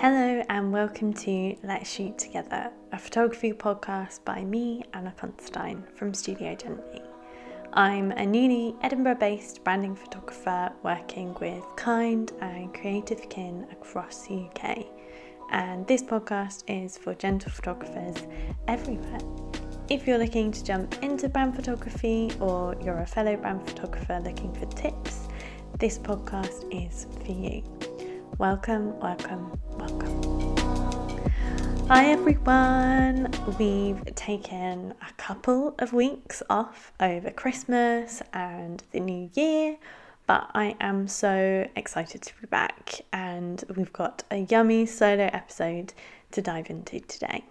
Hello, and welcome to Let's Shoot Together, a photography podcast by me, Anna Constantine from Studio Gently. I'm a newly Edinburgh based branding photographer working with kind and creative kin across the UK, and this podcast is for gentle photographers everywhere. If you're looking to jump into brand photography or you're a fellow brand photographer looking for tips, this podcast is for you. Welcome, welcome, welcome. Hi everyone! We've taken a couple of weeks off over Christmas and the new year, but I am so excited to be back and we've got a yummy solo episode to dive into today.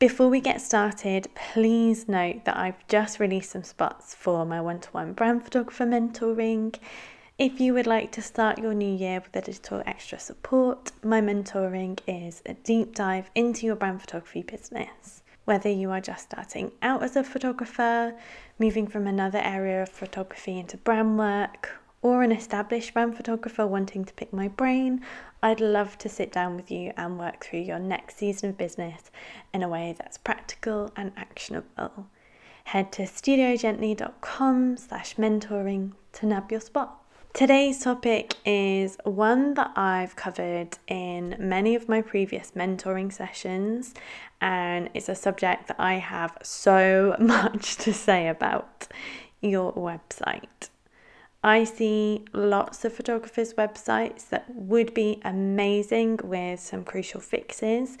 Before we get started, please note that I've just released some spots for my one to one brand photographer mentoring. If you would like to start your new year with a little extra support, my mentoring is a deep dive into your brand photography business. Whether you are just starting out as a photographer, moving from another area of photography into brand work, or an established brand photographer wanting to pick my brain, I'd love to sit down with you and work through your next season of business in a way that's practical and actionable. Head to studiogently.com slash mentoring to nab your spot. Today's topic is one that I've covered in many of my previous mentoring sessions, and it's a subject that I have so much to say about your website. I see lots of photographers' websites that would be amazing with some crucial fixes,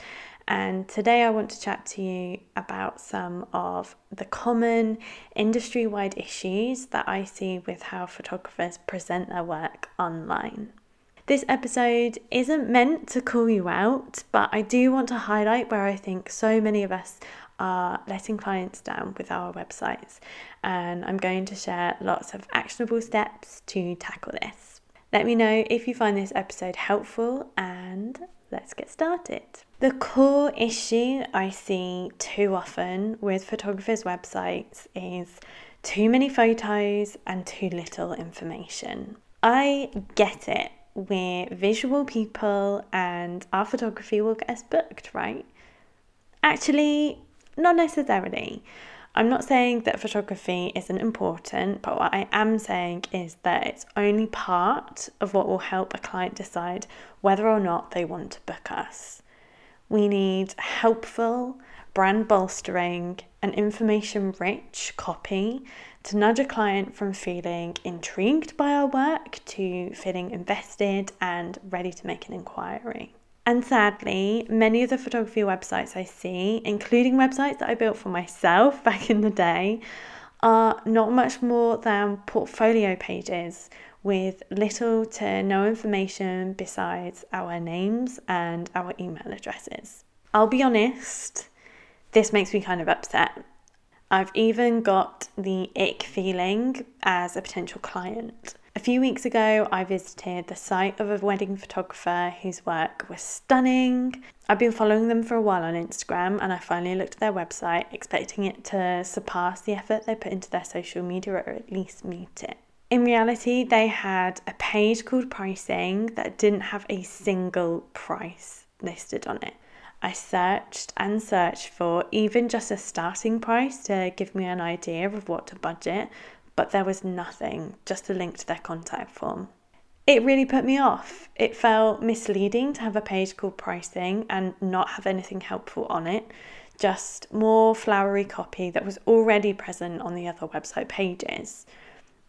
and today I want to chat to you about some of the common industry wide issues that I see with how photographers present their work online. This episode isn't meant to call you out, but I do want to highlight where I think so many of us are letting clients down with our websites, and I'm going to share lots of actionable steps to tackle this. Let me know if you find this episode helpful, and let's get started. The core issue I see too often with photographers' websites is too many photos and too little information. I get it. We're visual people and our photography will get us booked, right? Actually, not necessarily. I'm not saying that photography isn't important, but what I am saying is that it's only part of what will help a client decide whether or not they want to book us. We need helpful, brand bolstering, and information rich copy to nudge a client from feeling intrigued by our work to feeling invested and ready to make an inquiry. And sadly, many of the photography websites I see, including websites that I built for myself back in the day, are not much more than portfolio pages with little to no information besides our names and our email addresses. I'll be honest, this makes me kind of upset. I've even got the ick feeling as a potential client. A few weeks ago, I visited the site of a wedding photographer whose work was stunning. I've been following them for a while on Instagram and I finally looked at their website, expecting it to surpass the effort they put into their social media or at least meet it. In reality, they had a page called pricing that didn't have a single price listed on it. I searched and searched for even just a starting price to give me an idea of what to budget, but there was nothing, just a link to their contact form. It really put me off. It felt misleading to have a page called pricing and not have anything helpful on it, just more flowery copy that was already present on the other website pages.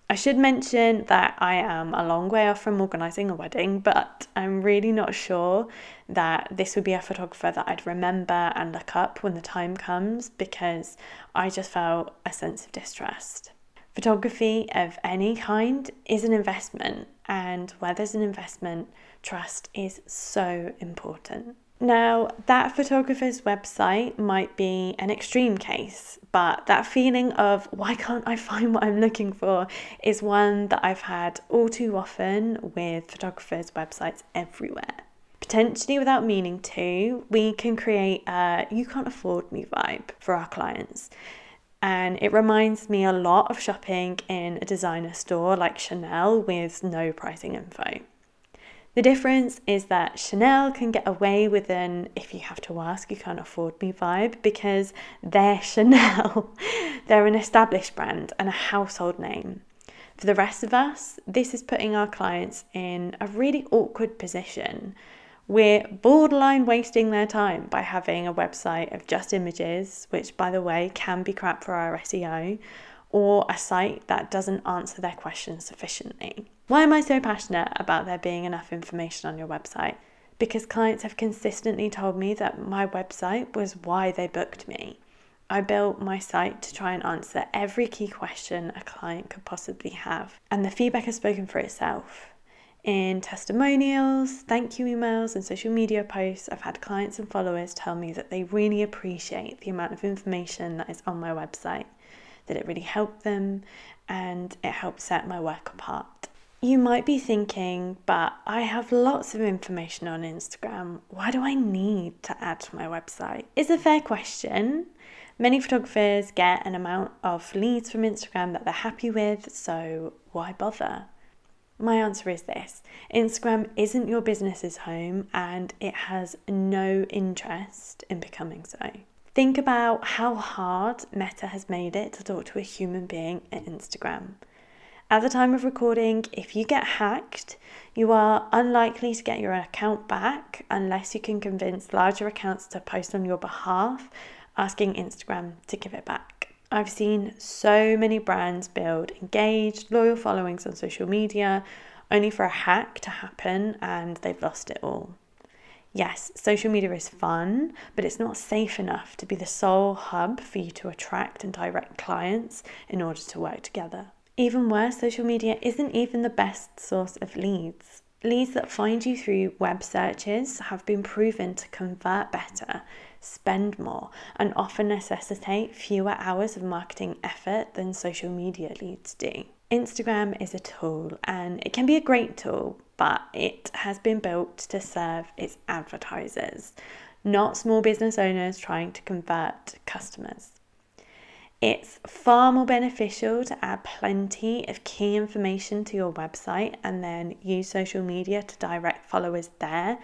I should mention that I am a long way off from organising a wedding, but I'm really not sure that this would be a photographer that I'd remember and look up when the time comes because I just felt a sense of distrust. Photography of any kind is an investment, and where there's an investment, trust is so important. Now, that photographer's website might be an extreme case, but that feeling of why can't I find what I'm looking for is one that I've had all too often with photographers' websites everywhere. Potentially without meaning to, we can create a you can't afford me vibe for our clients and it reminds me a lot of shopping in a designer store like Chanel with no pricing info. The difference is that Chanel can get away with an if you have to ask, you can't afford me vibe because they're Chanel. they're an established brand and a household name. For the rest of us, this is putting our clients in a really awkward position. We're borderline wasting their time by having a website of just images, which, by the way, can be crap for our SEO, or a site that doesn't answer their questions sufficiently. Why am I so passionate about there being enough information on your website? Because clients have consistently told me that my website was why they booked me. I built my site to try and answer every key question a client could possibly have, and the feedback has spoken for itself. In testimonials, thank you emails, and social media posts, I've had clients and followers tell me that they really appreciate the amount of information that is on my website, that it really helped them, and it helped set my work apart. You might be thinking, but I have lots of information on Instagram. Why do I need to add to my website? It's a fair question. Many photographers get an amount of leads from Instagram that they're happy with, so why bother? My answer is this Instagram isn't your business's home and it has no interest in becoming so. Think about how hard Meta has made it to talk to a human being at Instagram. At the time of recording, if you get hacked, you are unlikely to get your account back unless you can convince larger accounts to post on your behalf asking Instagram to give it back. I've seen so many brands build engaged, loyal followings on social media only for a hack to happen and they've lost it all. Yes, social media is fun, but it's not safe enough to be the sole hub for you to attract and direct clients in order to work together. Even worse, social media isn't even the best source of leads. Leads that find you through web searches have been proven to convert better spend more, and often necessitate fewer hours of marketing effort than social media leads do. Instagram is a tool and it can be a great tool, but it has been built to serve its advertisers, not small business owners trying to convert customers. It's far more beneficial to add plenty of key information to your website and then use social media to direct followers there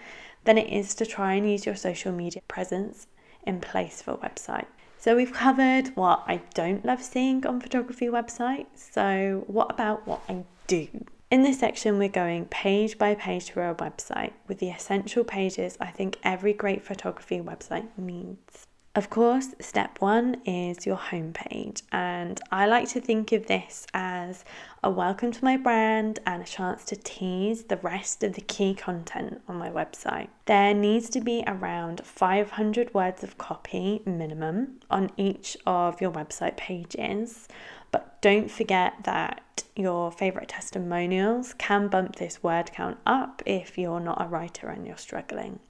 than it is to try and use your social media presence in place for a website. So we've covered what I don't love seeing on photography websites. So what about what I do? In this section, we're going page by page through a website with the essential pages I think every great photography website needs. Of course, step one is your homepage, and I like to think of this as a welcome to my brand and a chance to tease the rest of the key content on my website. There needs to be around 500 words of copy minimum on each of your website pages, but don't forget that your favorite testimonials can bump this word count up if you're not a writer and you're struggling.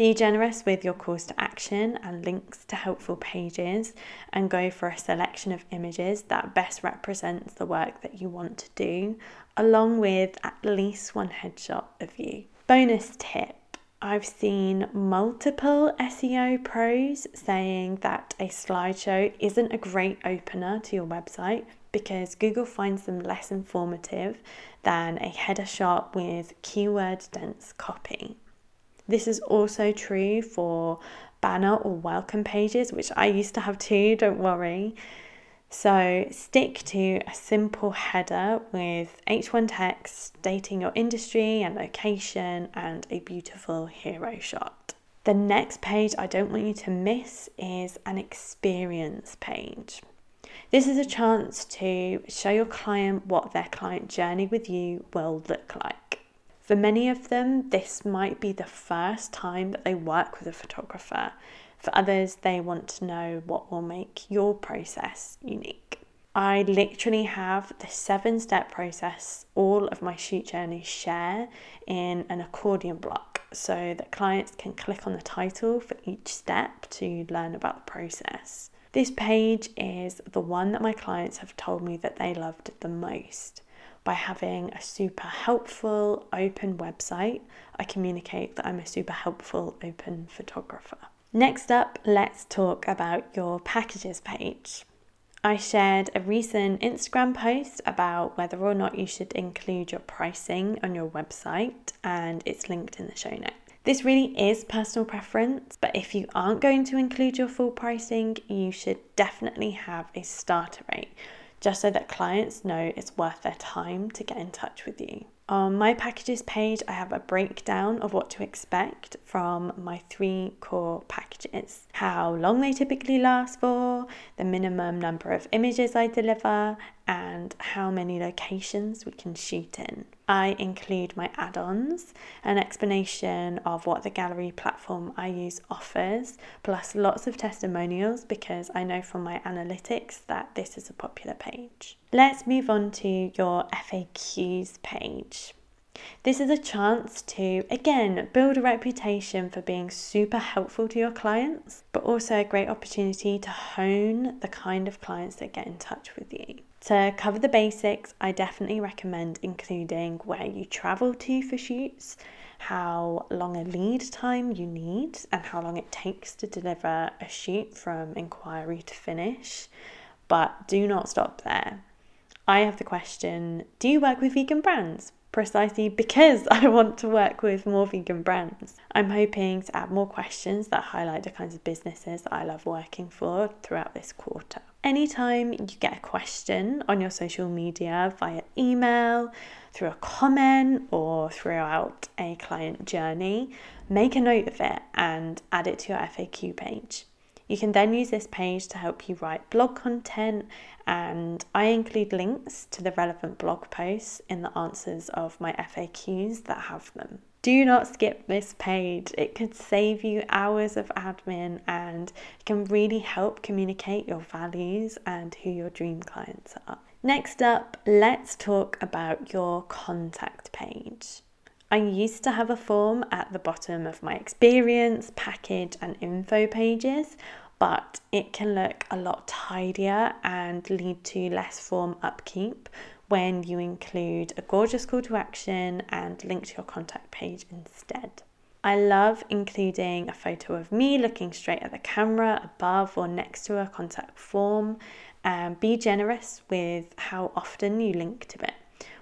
Be generous with your calls to action and links to helpful pages, and go for a selection of images that best represents the work that you want to do, along with at least one headshot of you. Bonus tip I've seen multiple SEO pros saying that a slideshow isn't a great opener to your website because Google finds them less informative than a header shot with keyword dense copy. This is also true for banner or welcome pages, which I used to have too, don't worry. So stick to a simple header with H1 text stating your industry and location and a beautiful hero shot. The next page I don't want you to miss is an experience page. This is a chance to show your client what their client journey with you will look like. For many of them, this might be the first time that they work with a photographer. For others, they want to know what will make your process unique. I literally have the seven step process all of my shoot journeys share in an accordion block so that clients can click on the title for each step to learn about the process. This page is the one that my clients have told me that they loved the most by having a super helpful, open website, I communicate that I'm a super helpful, open photographer. Next up, let's talk about your packages page. I shared a recent Instagram post about whether or not you should include your pricing on your website, and it's linked in the show notes. This really is personal preference, but if you aren't going to include your full pricing, you should definitely have a starter rate just so that clients know it's worth their time to get in touch with you. On my packages page, I have a breakdown of what to expect from my three core packages how long they typically last for, the minimum number of images I deliver, and how many locations we can shoot in. I include my add ons, an explanation of what the gallery platform I use offers, plus lots of testimonials because I know from my analytics that this is a popular page. Let's move on to your FAQs page. This is a chance to, again, build a reputation for being super helpful to your clients, but also a great opportunity to hone the kind of clients that get in touch with you. To cover the basics, I definitely recommend including where you travel to for shoots, how long a lead time you need, and how long it takes to deliver a shoot from inquiry to finish. But do not stop there. I have the question Do you work with vegan brands? Precisely because I want to work with more vegan brands. I'm hoping to add more questions that highlight the kinds of businesses that I love working for throughout this quarter. Anytime you get a question on your social media via email, through a comment, or throughout a client journey, make a note of it and add it to your FAQ page. You can then use this page to help you write blog content, and I include links to the relevant blog posts in the answers of my FAQs that have them. Do not skip this page. It could save you hours of admin and can really help communicate your values and who your dream clients are. Next up, let's talk about your contact page. I used to have a form at the bottom of my experience, package, and info pages, but it can look a lot tidier and lead to less form upkeep when you include a gorgeous call to action and link to your contact page instead. I love including a photo of me looking straight at the camera above or next to a contact form and be generous with how often you link to it.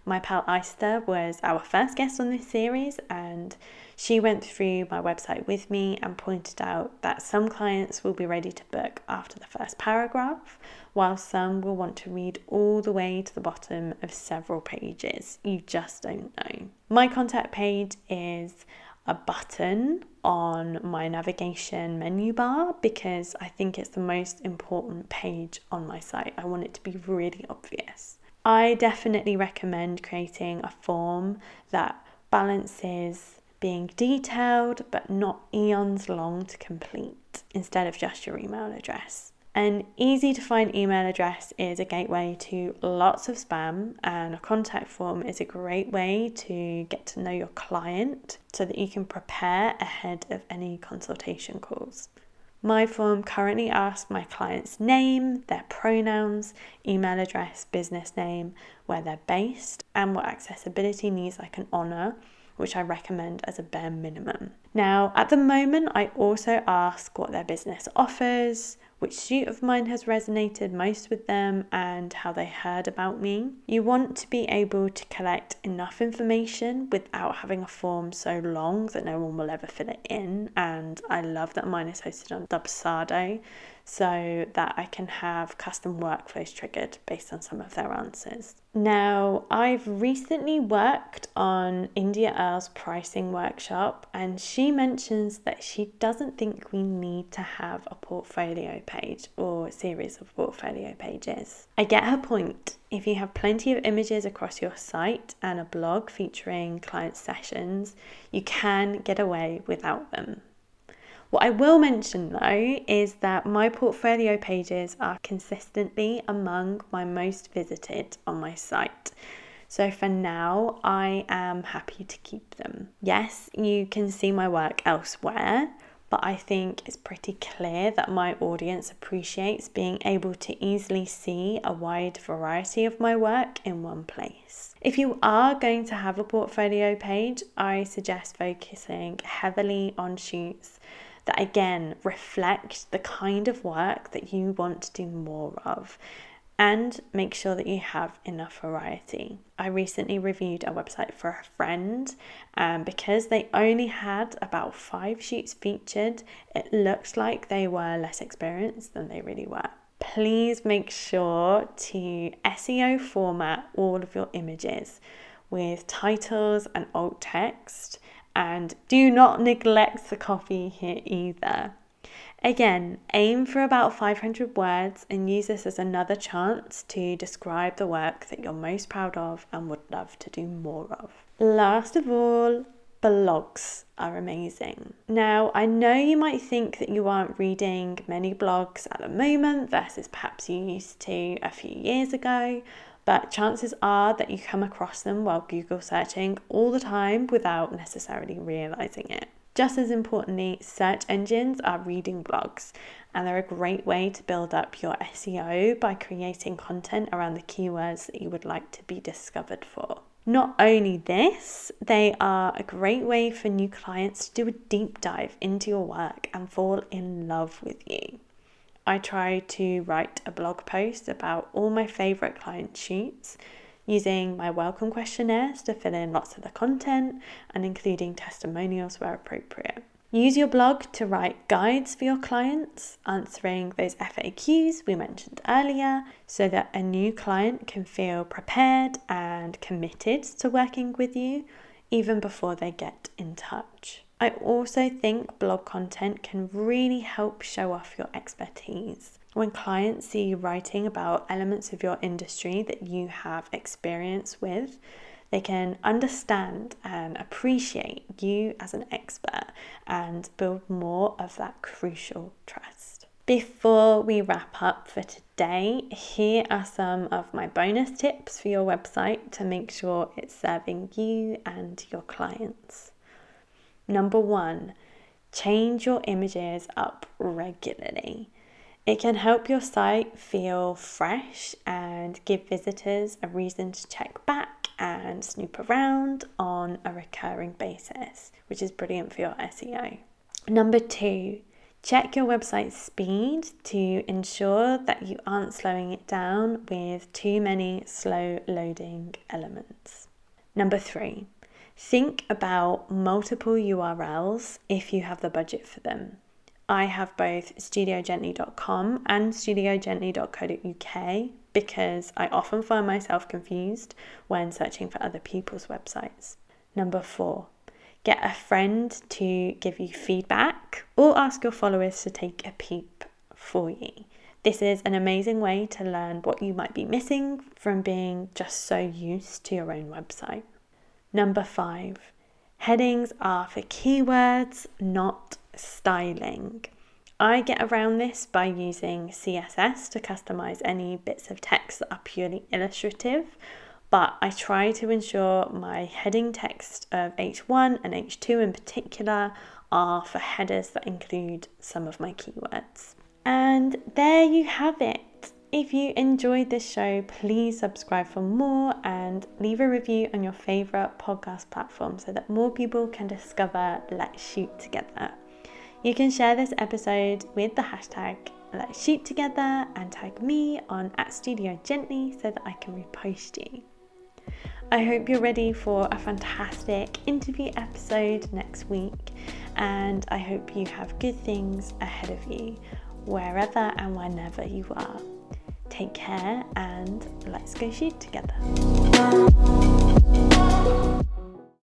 My pal Aista was our first guest on this series, and she went through my website with me and pointed out that some clients will be ready to book after the first paragraph, while some will want to read all the way to the bottom of several pages. You just don't know. My contact page is a button on my navigation menu bar because I think it's the most important page on my site. I want it to be really obvious. I definitely recommend creating a form that balances being detailed but not eons long to complete instead of just your email address. An easy to find email address is a gateway to lots of spam, and a contact form is a great way to get to know your client so that you can prepare ahead of any consultation calls. My form currently asks my client's name, their pronouns, email address, business name, where they're based, and what accessibility needs I can honour, which I recommend as a bare minimum. Now, at the moment, I also ask what their business offers, which shoot of mine has resonated most with them, and how they heard about me. You want to be able to collect enough information without having a form so long that no one will ever fill it in. And I love that mine is hosted on Dubsado so that I can have custom workflows triggered based on some of their answers. Now, I've recently worked on India Earl's pricing workshop, and she mentions that she doesn't think we need to have a portfolio page or series of portfolio pages. I get her point. If you have plenty of images across your site and a blog featuring client sessions, you can get away without them. What I will mention though is that my portfolio pages are consistently among my most visited on my site. So for now, I am happy to keep them. Yes, you can see my work elsewhere, but I think it's pretty clear that my audience appreciates being able to easily see a wide variety of my work in one place. If you are going to have a portfolio page, I suggest focusing heavily on shoots that again reflect the kind of work that you want to do more of and make sure that you have enough variety. I recently reviewed a website for a friend, and because they only had about five shoots featured, it looks like they were less experienced than they really were. Please make sure to SEO format all of your images with titles and alt text, and do not neglect the copy here either. Again, aim for about 500 words and use this as another chance to describe the work that you're most proud of and would love to do more of. Last of all, blogs are amazing. Now, I know you might think that you aren't reading many blogs at the moment versus perhaps you used to a few years ago, but chances are that you come across them while Google searching all the time without necessarily realizing it. Just as importantly, search engines are reading blogs and they're a great way to build up your SEO by creating content around the keywords that you would like to be discovered for. Not only this, they are a great way for new clients to do a deep dive into your work and fall in love with you. I try to write a blog post about all my favourite client shoots using my welcome questionnaires to fill in lots of the content and including testimonials where appropriate. Use your blog to write guides for your clients, answering those FAQs we mentioned earlier, so that a new client can feel prepared and committed to working with you even before they get in touch. I also think blog content can really help show off your expertise. When clients see you writing about elements of your industry that you have experience with, they can understand and appreciate you as an expert and build more of that crucial trust. Before we wrap up for today, here are some of my bonus tips for your website to make sure it's serving you and your clients. Number one, change your images up regularly. It can help your site feel fresh and give visitors a reason to check back and snoop around on a recurring basis, which is brilliant for your SEO. Number two, check your website speed to ensure that you aren't slowing it down with too many slow loading elements. Number three, think about multiple URLs if you have the budget for them. I have both studiogently.com and studiogently.co.uk because I often find myself confused when searching for other people's websites. Number four, get a friend to give you feedback or ask your followers to take a peep for you. This is an amazing way to learn what you might be missing from being just so used to your own website. Number five, headings are for keywords, not styling. I get around this by using CSS to customize any bits of text that are purely illustrative, but I try to ensure my heading text of H1 and H2 in particular are for headers that include some of my keywords. And there you have it. If you enjoyed this show, please subscribe for more and leave a review on your favourite podcast platform so that more people can discover Let's Shoot Together. You can share this episode with the hashtag Let's Shoot Together and tag me on at Studio Gently so that I can repost you. I hope you're ready for a fantastic interview episode next week, and I hope you have good things ahead of you wherever and whenever you are. Take care and let's go shoot together.